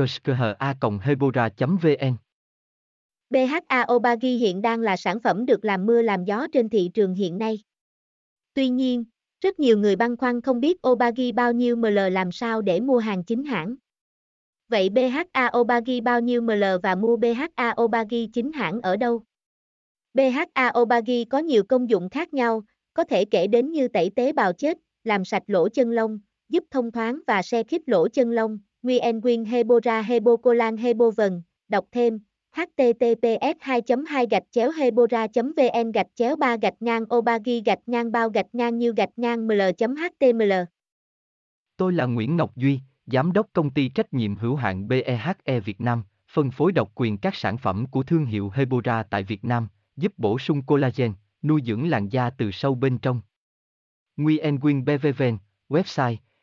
kushkha.hebora.vn BHA Obagi hiện đang là sản phẩm được làm mưa làm gió trên thị trường hiện nay. Tuy nhiên, rất nhiều người băn khoăn không biết Obagi bao nhiêu ml làm sao để mua hàng chính hãng. Vậy BHA Obagi bao nhiêu ml và mua BHA Obagi chính hãng ở đâu? BHA Obagi có nhiều công dụng khác nhau, có thể kể đến như tẩy tế bào chết, làm sạch lỗ chân lông, giúp thông thoáng và xe khít lỗ chân lông, Nguyen Quyên Hebora Hebocolan Hebovần, đọc thêm https 2 2 gạch chéo hebora vn gạch chéo 3 gạch ngang obagi gạch ngang bao gạch ngang như gạch ngang ml html Tôi là Nguyễn Ngọc Duy, Giám đốc công ty trách nhiệm hữu hạn BEHE Việt Nam, phân phối độc quyền các sản phẩm của thương hiệu Hebora tại Việt Nam, giúp bổ sung collagen, nuôi dưỡng làn da từ sâu bên trong. Nguyen Quyên BVVN, website